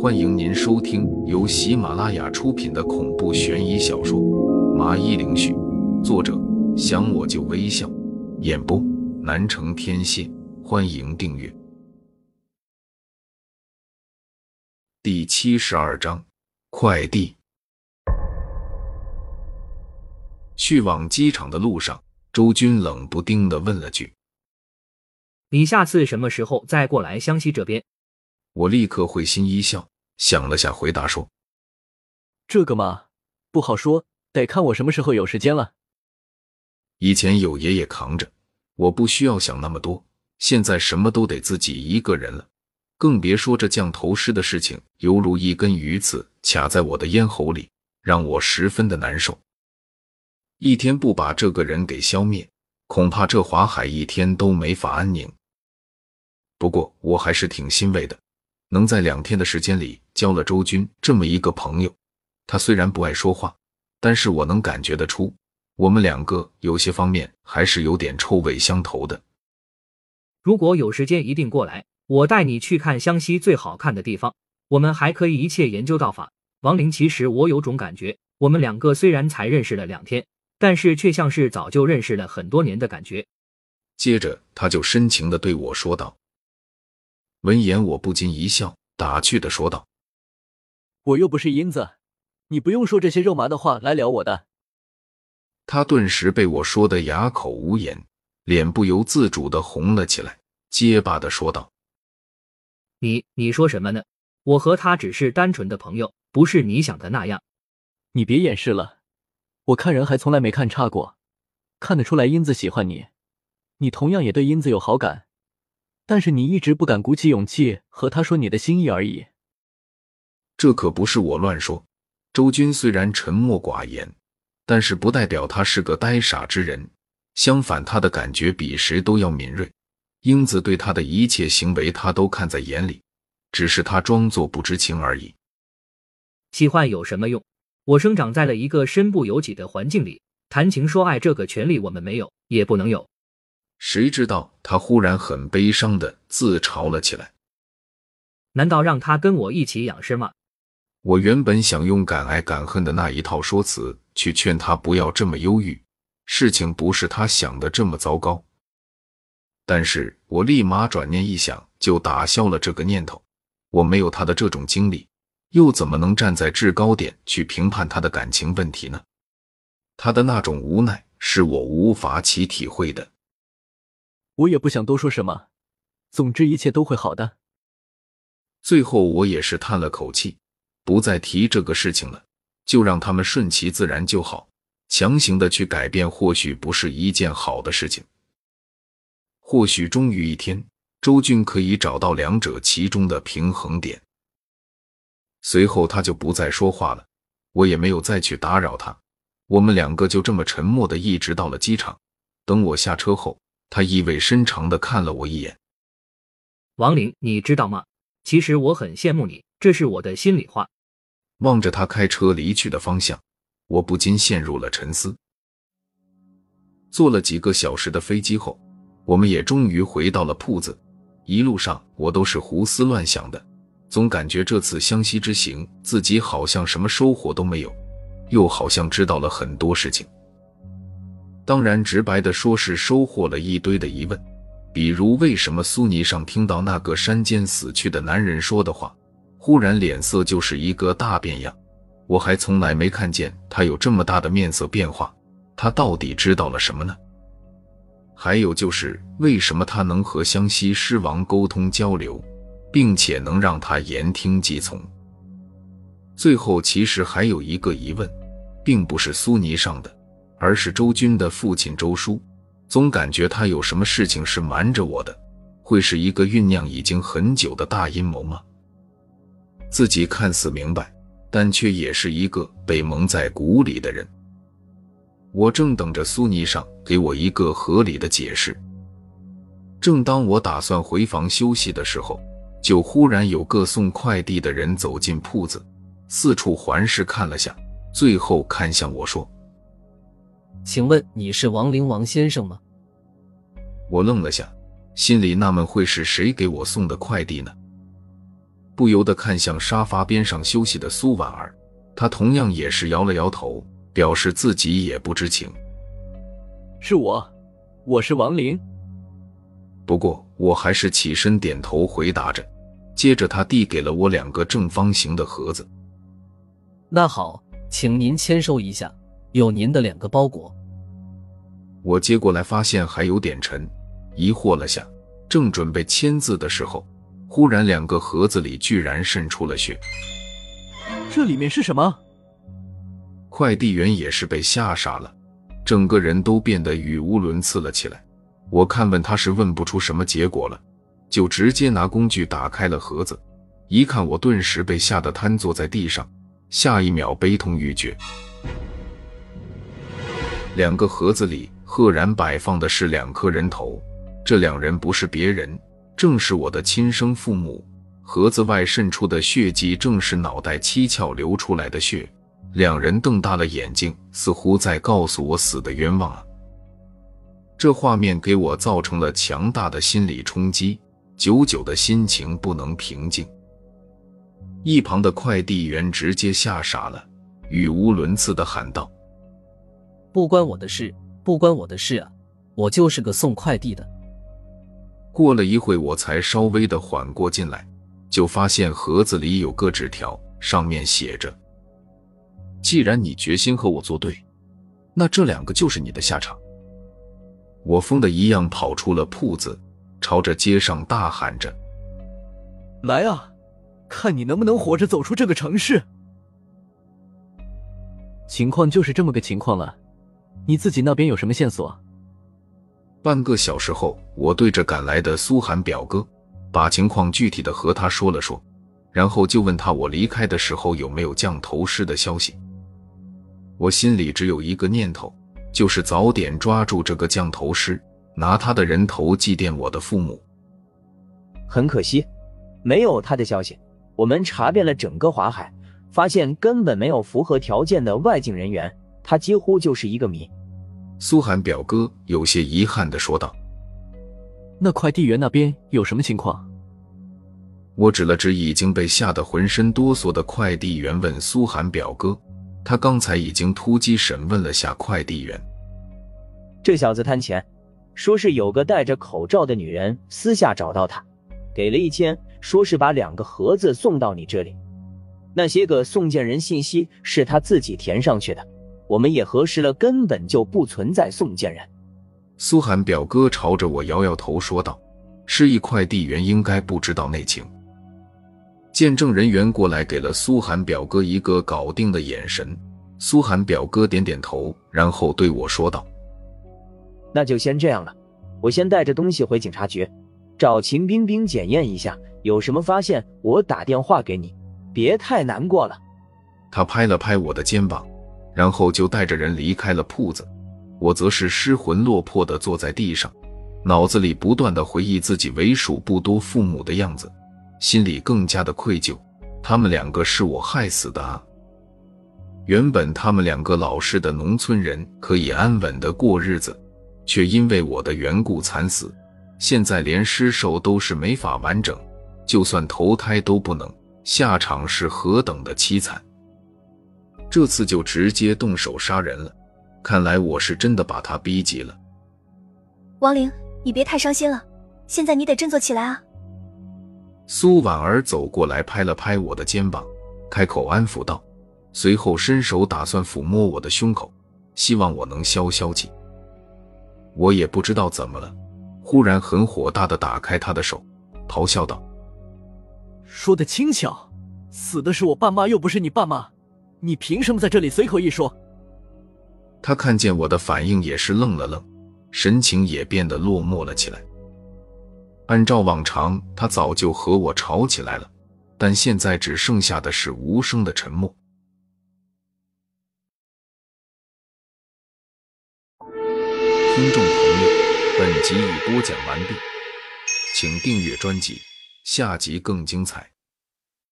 欢迎您收听由喜马拉雅出品的恐怖悬疑小说《麻衣灵絮》，作者想我就微笑，演播南城天蝎。欢迎订阅。第七十二章，快递。去往机场的路上，周军冷不丁的问了句：“你下次什么时候再过来湘西这边？”我立刻会心一笑，想了下，回答说：“这个嘛，不好说，得看我什么时候有时间了。以前有爷爷扛着，我不需要想那么多。现在什么都得自己一个人了，更别说这降头师的事情，犹如一根鱼刺卡在我的咽喉里，让我十分的难受。一天不把这个人给消灭，恐怕这华海一天都没法安宁。不过我还是挺欣慰的。”能在两天的时间里交了周军这么一个朋友，他虽然不爱说话，但是我能感觉得出，我们两个有些方面还是有点臭味相投的。如果有时间，一定过来，我带你去看湘西最好看的地方。我们还可以一切研究道法。王林，其实我有种感觉，我们两个虽然才认识了两天，但是却像是早就认识了很多年的感觉。接着，他就深情的对我说道。闻言，我不禁一笑，打趣的说道：“我又不是英子，你不用说这些肉麻的话来撩我的。”他顿时被我说的哑口无言，脸不由自主的红了起来，结巴的说道：“你你说什么呢？我和他只是单纯的朋友，不是你想的那样。你别掩饰了，我看人还从来没看差过，看得出来英子喜欢你，你同样也对英子有好感。”但是你一直不敢鼓起勇气和他说你的心意而已。这可不是我乱说。周军虽然沉默寡言，但是不代表他是个呆傻之人。相反，他的感觉比谁都要敏锐。英子对他的一切行为，他都看在眼里，只是他装作不知情而已。喜欢有什么用？我生长在了一个身不由己的环境里，谈情说爱这个权利我们没有，也不能有。谁知道他忽然很悲伤的自嘲了起来。难道让他跟我一起养尸吗？我原本想用敢爱敢恨的那一套说辞去劝他不要这么忧郁，事情不是他想的这么糟糕。但是我立马转念一想，就打消了这个念头。我没有他的这种经历，又怎么能站在制高点去评判他的感情问题呢？他的那种无奈是我无法起体会的。我也不想多说什么，总之一切都会好的。最后我也是叹了口气，不再提这个事情了，就让他们顺其自然就好。强行的去改变，或许不是一件好的事情。或许终于一天，周俊可以找到两者其中的平衡点。随后他就不再说话了，我也没有再去打扰他。我们两个就这么沉默的一直到了机场。等我下车后。他意味深长的看了我一眼，王林，你知道吗？其实我很羡慕你，这是我的心里话。望着他开车离去的方向，我不禁陷入了沉思。坐了几个小时的飞机后，我们也终于回到了铺子。一路上我都是胡思乱想的，总感觉这次湘西之行自己好像什么收获都没有，又好像知道了很多事情。当然，直白的说，是收获了一堆的疑问，比如为什么苏尼上听到那个山间死去的男人说的话，忽然脸色就是一个大变样？我还从来没看见他有这么大的面色变化，他到底知道了什么呢？还有就是，为什么他能和湘西狮王沟通交流，并且能让他言听计从？最后，其实还有一个疑问，并不是苏尼上的。而是周军的父亲周叔，总感觉他有什么事情是瞒着我的，会是一个酝酿已经很久的大阴谋吗？自己看似明白，但却也是一个被蒙在鼓里的人。我正等着苏尼上给我一个合理的解释。正当我打算回房休息的时候，就忽然有个送快递的人走进铺子，四处环视看了下，最后看向我说。请问你是王灵王先生吗？我愣了下，心里纳闷会是谁给我送的快递呢？不由得看向沙发边上休息的苏婉儿，她同样也是摇了摇头，表示自己也不知情。是我，我是王林。不过我还是起身点头回答着，接着他递给了我两个正方形的盒子。那好，请您签收一下，有您的两个包裹。我接过来，发现还有点沉，疑惑了下，正准备签字的时候，忽然两个盒子里居然渗出了血。这里面是什么？快递员也是被吓傻了，整个人都变得语无伦次了起来。我看问他是问不出什么结果了，就直接拿工具打开了盒子，一看我顿时被吓得瘫坐在地上，下一秒悲痛欲绝。两个盒子里赫然摆放的是两颗人头，这两人不是别人，正是我的亲生父母。盒子外渗出的血迹正是脑袋七窍流出来的血。两人瞪大了眼睛，似乎在告诉我死的冤枉啊！这画面给我造成了强大的心理冲击，久久的心情不能平静。一旁的快递员直接吓傻了，语无伦次的喊道：“不关我的事，不关我的事啊！我就是个送快递的。”过了一会，我才稍微的缓过劲来，就发现盒子里有个纸条，上面写着：“既然你决心和我作对，那这两个就是你的下场。”我疯的一样跑出了铺子，朝着街上大喊着：“来啊，看你能不能活着走出这个城市！”情况就是这么个情况了，你自己那边有什么线索？半个小时后，我对着赶来的苏寒表哥，把情况具体的和他说了说，然后就问他我离开的时候有没有降头师的消息。我心里只有一个念头。就是早点抓住这个降头师，拿他的人头祭奠我的父母。很可惜，没有他的消息。我们查遍了整个华海，发现根本没有符合条件的外境人员，他几乎就是一个谜。苏寒表哥有些遗憾的说道：“那快递员那边有什么情况？”我指了指已经被吓得浑身哆嗦的快递员，问苏寒表哥。他刚才已经突击审问了下快递员，这小子贪钱，说是有个戴着口罩的女人私下找到他，给了一千，说是把两个盒子送到你这里。那些个送件人信息是他自己填上去的，我们也核实了，根本就不存在送件人。苏寒表哥朝着我摇摇头说道：“示意快递员应该不知道内情。”见证人员过来，给了苏寒表哥一个搞定的眼神。苏寒表哥点点头，然后对我说道：“那就先这样了，我先带着东西回警察局，找秦冰冰检验一下，有什么发现我打电话给你，别太难过了。”他拍了拍我的肩膀，然后就带着人离开了铺子。我则是失魂落魄的坐在地上，脑子里不断的回忆自己为数不多父母的样子。心里更加的愧疚，他们两个是我害死的啊！原本他们两个老实的农村人可以安稳的过日子，却因为我的缘故惨死。现在连尸首都是没法完整，就算投胎都不能，下场是何等的凄惨！这次就直接动手杀人了，看来我是真的把他逼急了。王玲，你别太伤心了，现在你得振作起来啊！苏婉儿走过来，拍了拍我的肩膀，开口安抚道，随后伸手打算抚摸我的胸口，希望我能消消气。我也不知道怎么了，忽然很火大的打开他的手，咆哮道：“说的轻巧，死的是我爸妈，又不是你爸妈，你凭什么在这里随口一说？”他看见我的反应，也是愣了愣，神情也变得落寞了起来。按照往常，他早就和我吵起来了，但现在只剩下的是无声的沉默。听众朋友，本集已播讲完毕，请订阅专辑，下集更精彩。